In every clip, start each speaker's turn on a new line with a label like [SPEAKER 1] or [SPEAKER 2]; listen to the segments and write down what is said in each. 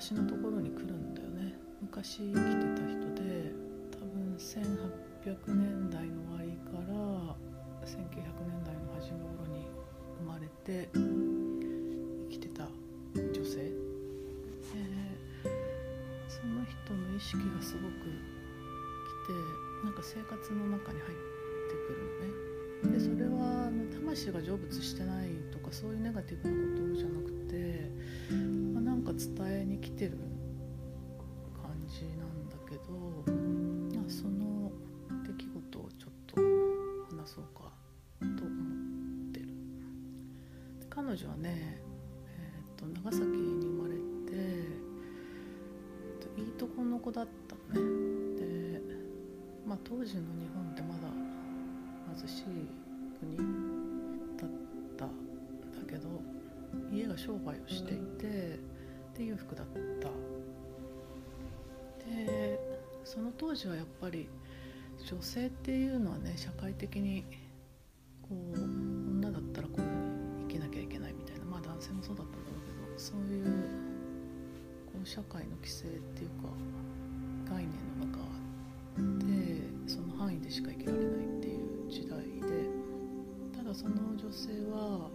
[SPEAKER 1] 私のところに来るんだよね。昔生きてた人で多分1800年代の終わりから1900年代の初め頃に生まれて生きてた女性、えその人の意識がすごく来てなんか生活の中に入ってくるのね。でそれは魂が成仏してないとかそういうネガティブなことじゃなくて、なんか伝えに来てる感じなんだけど、その出来事をちょっと話そうかと思ってる。彼女はね、えー、と長崎に生まれて、えー、といいとこの子だったのね。で、まあ、当時の日本ってまだ貧しい国だったんだけど家が商売をしていてで裕福だった。でその当時はやっぱり女性っていうのはね社会的にこう女だったらこういうふうに生きなきゃいけないみたいなまあ男性もそうだったんだろうけどそういうこう社会の規制っていうか概念の中でその範囲でしか生きられないっていう時代でただその女性は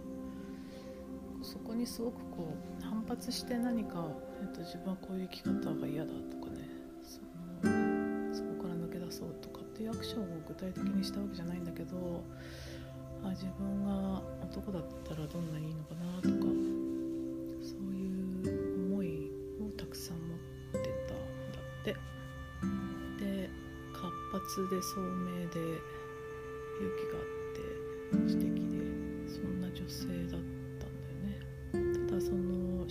[SPEAKER 1] そこにすごくこう発して何か、えっと、自分はこういう生き方が嫌だとかねそのそこから抜け出そうとかっていうアクションを具体的にしたわけじゃないんだけどあ自分が男だったらどんなにいいのかなとかそういう思いをたくさん持ってたんだって。で活発で聡明で勇気があ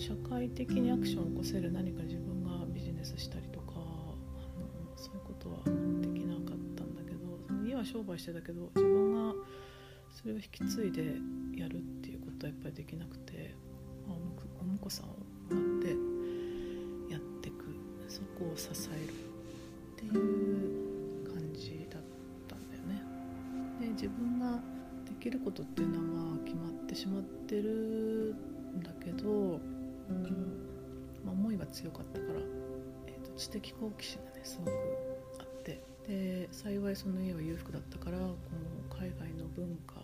[SPEAKER 1] 社会的にアクションを起こせる何か自分がビジネスしたりとかあのそういうことはできなかったんだけど家は商売してたけど自分がそれを引き継いでやるっていうことはやっぱりできなくて、まあ、お婿さんをもらってやってくそこを支えるっていう感じだったんだよね。で自分ができることっていうのは決まってしまってるんだけど、まあ、思いが強かったから、えーと知的好奇心がねすごくあってで幸いその家は裕福だったからこの海外の文化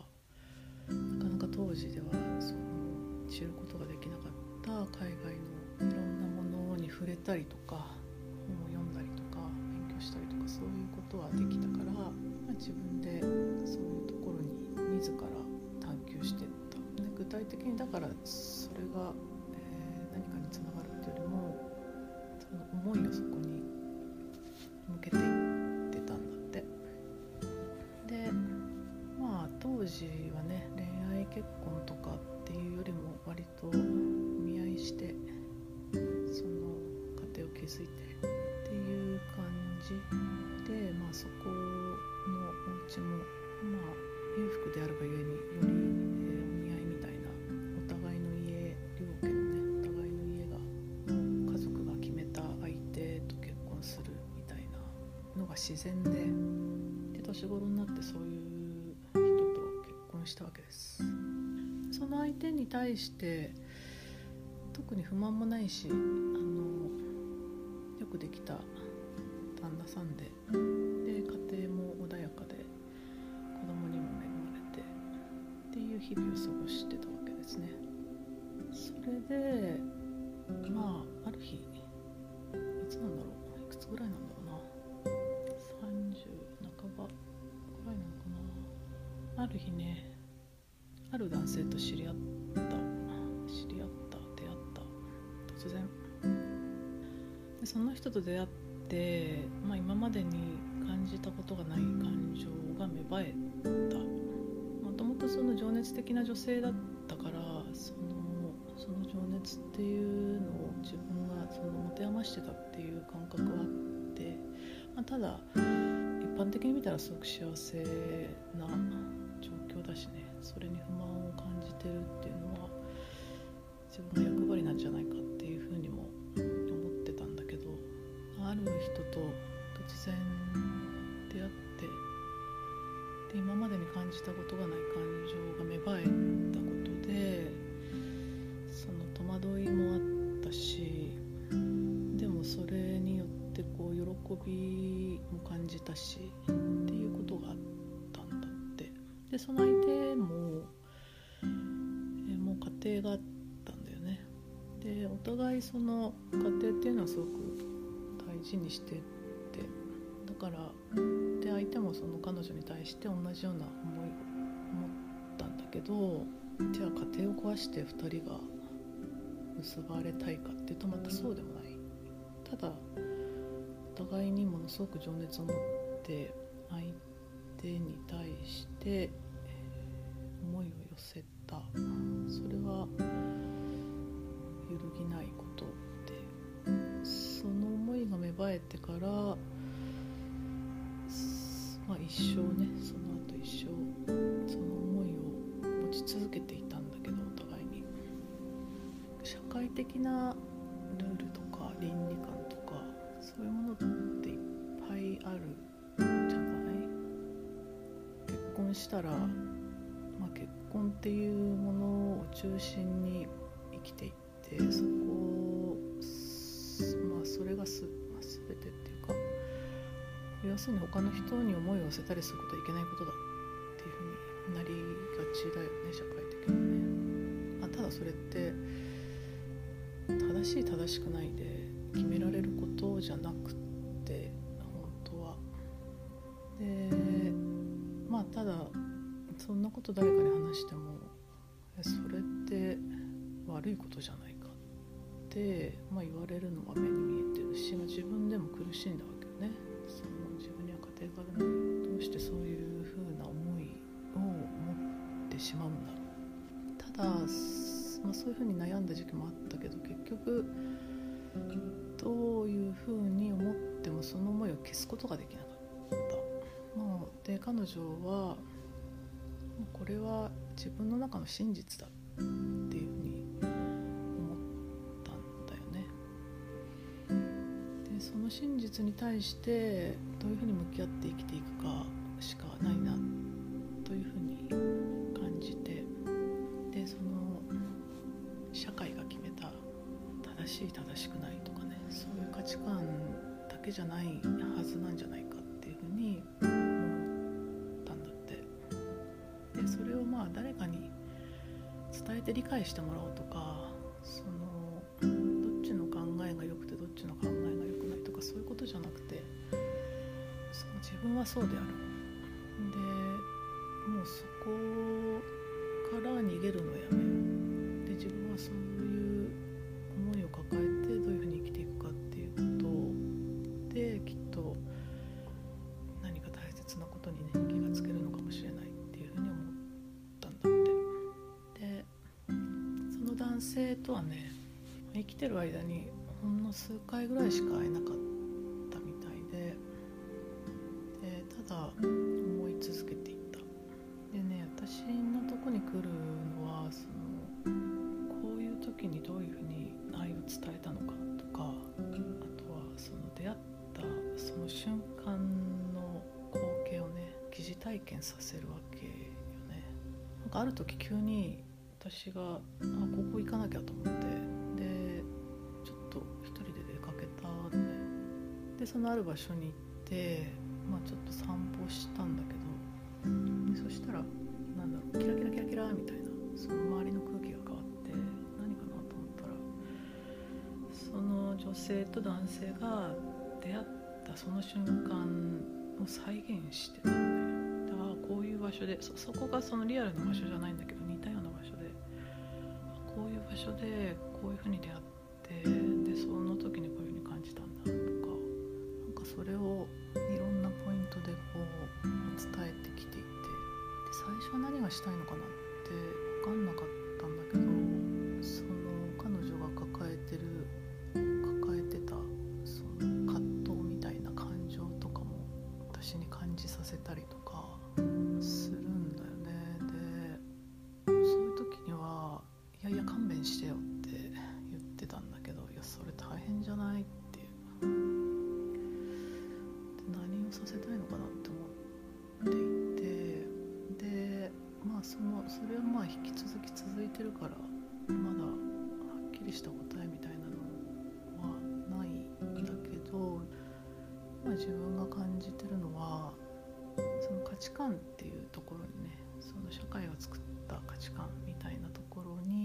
[SPEAKER 1] なかなか当時ではその知ることができなかった海外のいろんなものに触れたりとか本を読んだりとか勉強したりとかそういうことはできたから、まあ、自分でそういうところに自ら探求していった。で具体的にだからそれが、つながるっていうよりもその思いをそこにが自然でで年頃になってそういう人と結婚したわけです。その相手に対して特に不満もないしあのよくできた旦那さんでで家庭も穏やかで子供にも恵まれてっていう日々を過ごしてたわけですね。それでまあある日いつなんだろういくつぐらいなんだろう。る日ね。ある男性と知り合った。知り合った出会った。突然。でその人と出会って、まあ、今までに感じたことがない感情が芽生えた。もともとその情熱的な女性だったからそのその情熱っていうのを自分がその持て余してたっていう感覚はあって、まあ、ただ一般的に見たらすごく幸せな状況だしね。それに不満を感じてるっていうのは自分の役割なんじゃないかっていうふうにも思ってたんだけどある人と突然出会ってで今までに感じたことがない感情が芽生えたことでその戸惑いもあったしでもそれによってこう喜びも感じたしっていうことがあってでその相手もえもう家庭があったんだよね。でお互いその家庭っていうのはすごく大事にしてて。だからで相手もその彼女に対して同じような思いを持ったんだけどじゃあ家庭を壊して2人が結ばれたいかっていうとまたそうでもない。ただお互いにものすごく情熱を持って相手に対して寄せた。それは揺るぎないことでその思いが芽生えてからまあ一生ねその後一生その思いを持ち続けていたんだけどお互いに。社会的なルールとか倫理観とかそういうものっていっぱいあるじゃない？結婚したら、まあ、結婚っていうものを中心に生きていってそこまあそれがす、まあ、全てっていうか要するに他の人に思いを寄せたりすることはいけないことだっていうふうになりがちだよね社会的にね。まあ、ただそれって正しい正しくないで決められることじゃなくって本当は。でまあただこと誰かに話してもそれって悪いことじゃないかって、まあ、言われるのは目に見えてるし、まあ、自分でも苦しんだわけよねその自分には家庭があるのにどうしてそういうふうな思いを持ってしまうんだろうただ、まあ、そういうふうに悩んだ時期もあったけど結局どういうふうに思ってもその思いを消すことができなかった。まあ、で彼女はこれは自分の中の真実だっていうふうに思ったんだよね。でその真実に対してどういうふうに向き合って生きていくかしかないなというふうに感じてでその社会が決めた正しい正しくないとかねそういう価値観だけじゃないはずなんじゃないかって理解してもらおうとかそのどっちの考えが良くてどっちの考えが良くないとかそういうことじゃなくてその自分はそうである。性とはね生きてる間にほんの数回ぐらいしか会えなかったでそのある場所に行ってまあちょっと散歩したんだけどでそしたらなんだろうキラキラキラキラみたいなその周りの空気が変わって何かなと思ったらその女性と男性が出会ったその瞬間を再現してたんでだからこういう場所でそそこがそのリアルな場所じゃないんだけど似たような場所でこういう場所でこういうふうに出会っ最初は何がしたいのかなって分かんなかったんだけど自分が感じてるのはその価値観っていうところにねその社会を作った価値観みたいなところに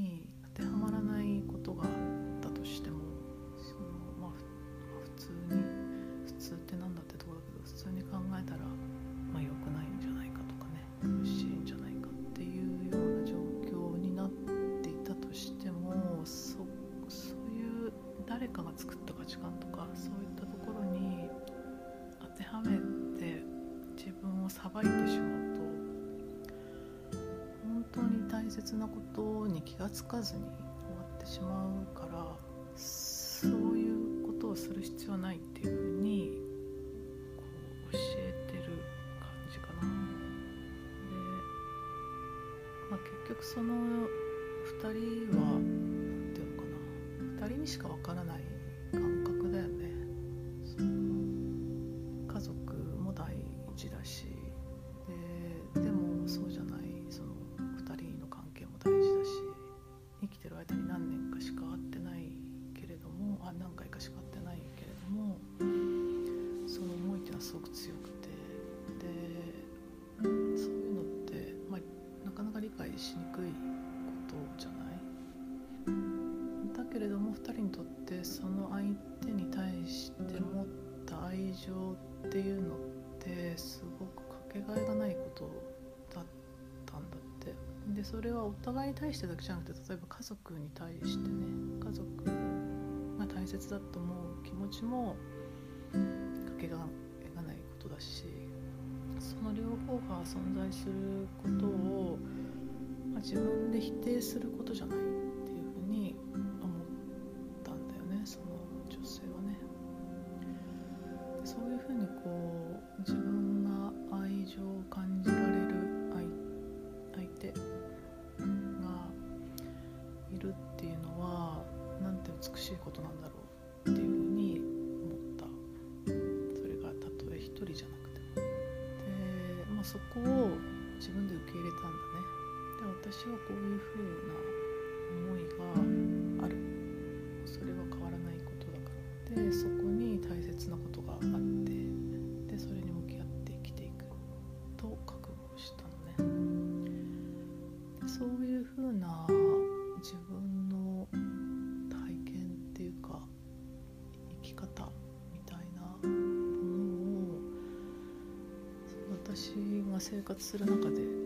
[SPEAKER 1] 切なことに気が付かずに終わってしまうからそういうことをする必要はないっていうふうにこう教えてる感じかな。で、まあ、結局その2人は何て言うのかな2人にしかわからないそれはお互いに対してだけじゃなくて例えば家族に対してね家族が大切だと思う気持ちもかけがえがないことだしその両方が存在することを、まあ、自分で否定することじゃない。そこを自分で受け入れたんだね。で私はこういうふう活する中で。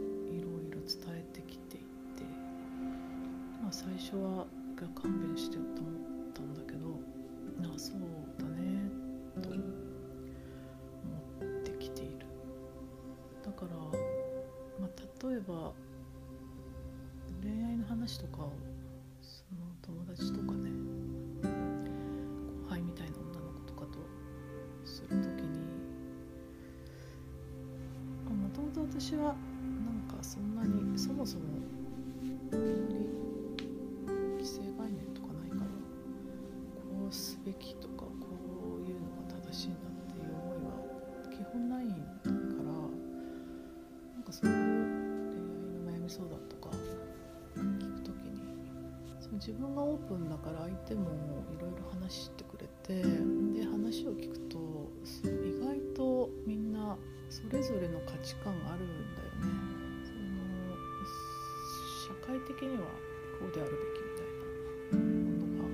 [SPEAKER 1] 私はなんかそんなにそもそもあんまり既成概念とかないからこうすべきとかこういうのが正しいんだっていう思いは基本ないからなんかそういう恋愛の悩み相談とか聞くときにその自分がオープンだから相手もいろいろ話してくれてで話を聞くと意外とみんなそれぞれの価値観があるんだよね。その社会的にはこうであるべきみたいなものが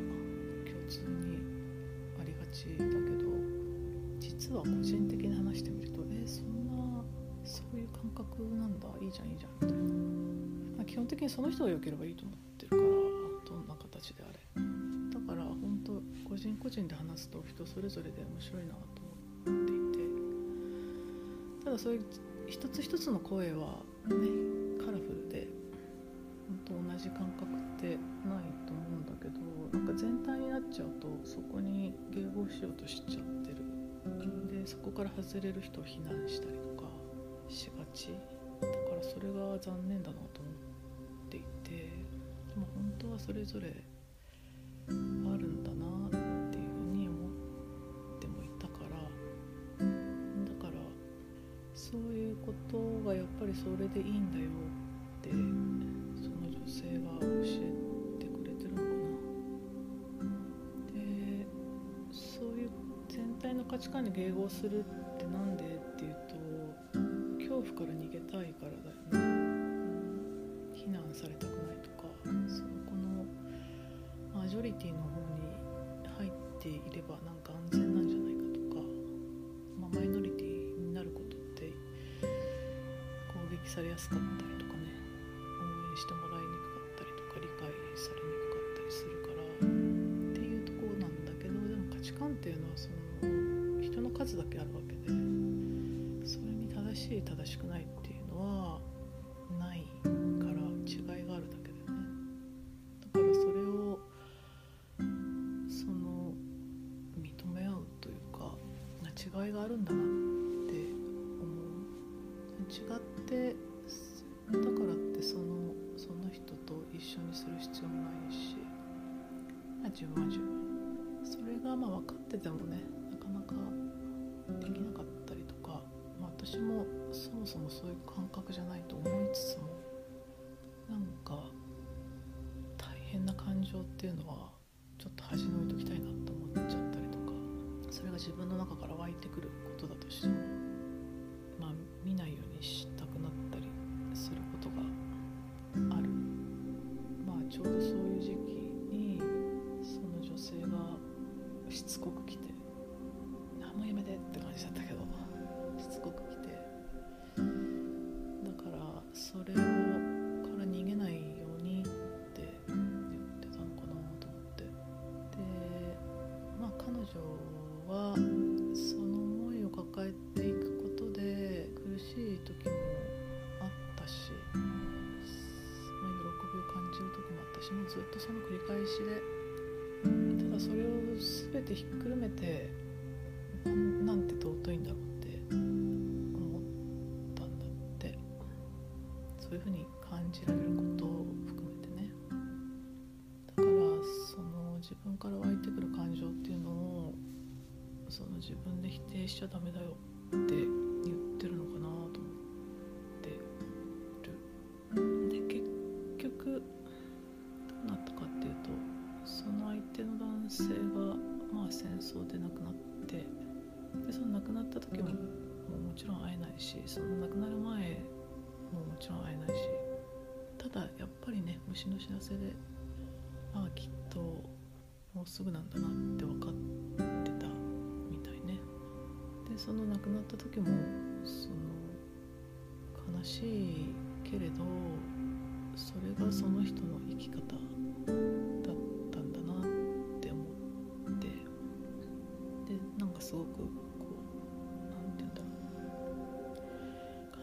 [SPEAKER 1] 共通にありがちだけど実は個人的に話してみるとえそんなそういう感覚なんだ。いいじゃんいいじゃんみたいな、まあ、基本的にその人が良ければいいと思ってるからどんな形であれ。だから本当個人個人で話すと人それぞれで面白いなと思ってただそういう一つ一つの声はねカラフルで本当同じ感覚ってないと思うんだけどなんか全体になっちゃうとそこに迎合しようとしちゃってる。でそこから外れる人を非難したりとかしがち。だからそれが残念だなと思っていてでも本当はそれぞれあるんことがやっぱりそれでいいんだよってその女性が教えてくれてるのかなでそういう全体の価値観に迎合するってなんでっていうと恐怖から逃げたいからだよね、うん、非難されたくないとかそのこのマジョリティの方に入っていればなんか安全なんじゃないかとか、まあ、マイノリティ撃されやすかったりとかね応援してもらいにくかったりとか理解されにくかったりするからっていうところなんだけどでも価値観っていうのはその人の数だけあるわけでそれに正しい正しくないっていうのはないから違いがあるだけだよね。だからそれをその認め合うというか違いがあるんだなててもねなかなかできなかったりとか、まあ、私もそもそもそういう感覚じゃないと思いつつもなんか大変な感情っていうのはちょっと恥の置いときたいなと思っちゃったりとかそれが自分の中から湧いてくることだとしても。返しで。ただそれを全てひっくるめてなんて尊いんだろうって思ったんだって。そういうふうに感じられることを含めてね。だからその自分から湧いてくる感情っていうのをその自分で否定しちゃダメだよ。虫の知らせでああきっともうすぐなんだなって分かってたみたいね。でその亡くなった時もその悲しいけれどそれがその人の生き方だったんだなって思ってでなんかすごくこうなんて言うんだろ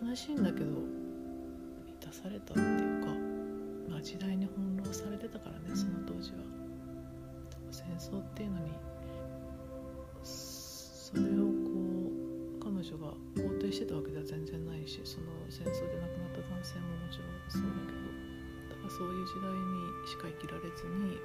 [SPEAKER 1] う。悲しいんだけど満たされたっていう、時代に翻弄されてたからねその当時は。戦争っていうのにそれをこう彼女が肯定してたわけでは全然ないしその戦争で亡くなった男性ももちろんそうだけどだからそういう時代にしか生きられずに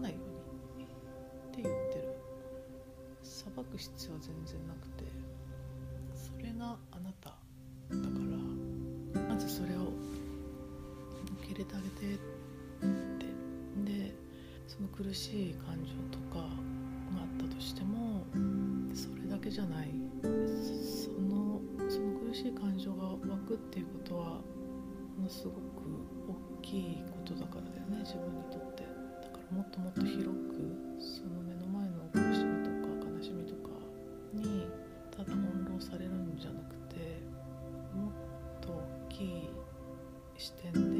[SPEAKER 1] ないようにって言ってる。裁く必要は全然なくて。それがあなただから。まずそれを受け入れてあげてって。でその苦しい感情とかがあったとしてもそれだけじゃない。そのその苦しい感情が湧くっていうことはものすごく大きいことだからだよね。自分にとって。もっともっと広くその目の前の苦しみとか悲しみとかにただ翻弄されるんじゃなくてもっと大きい視点で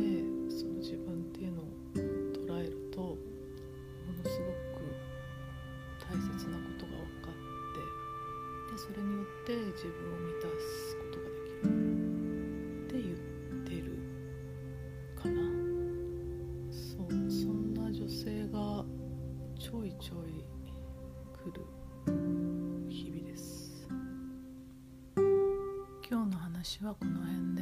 [SPEAKER 1] はこの辺で。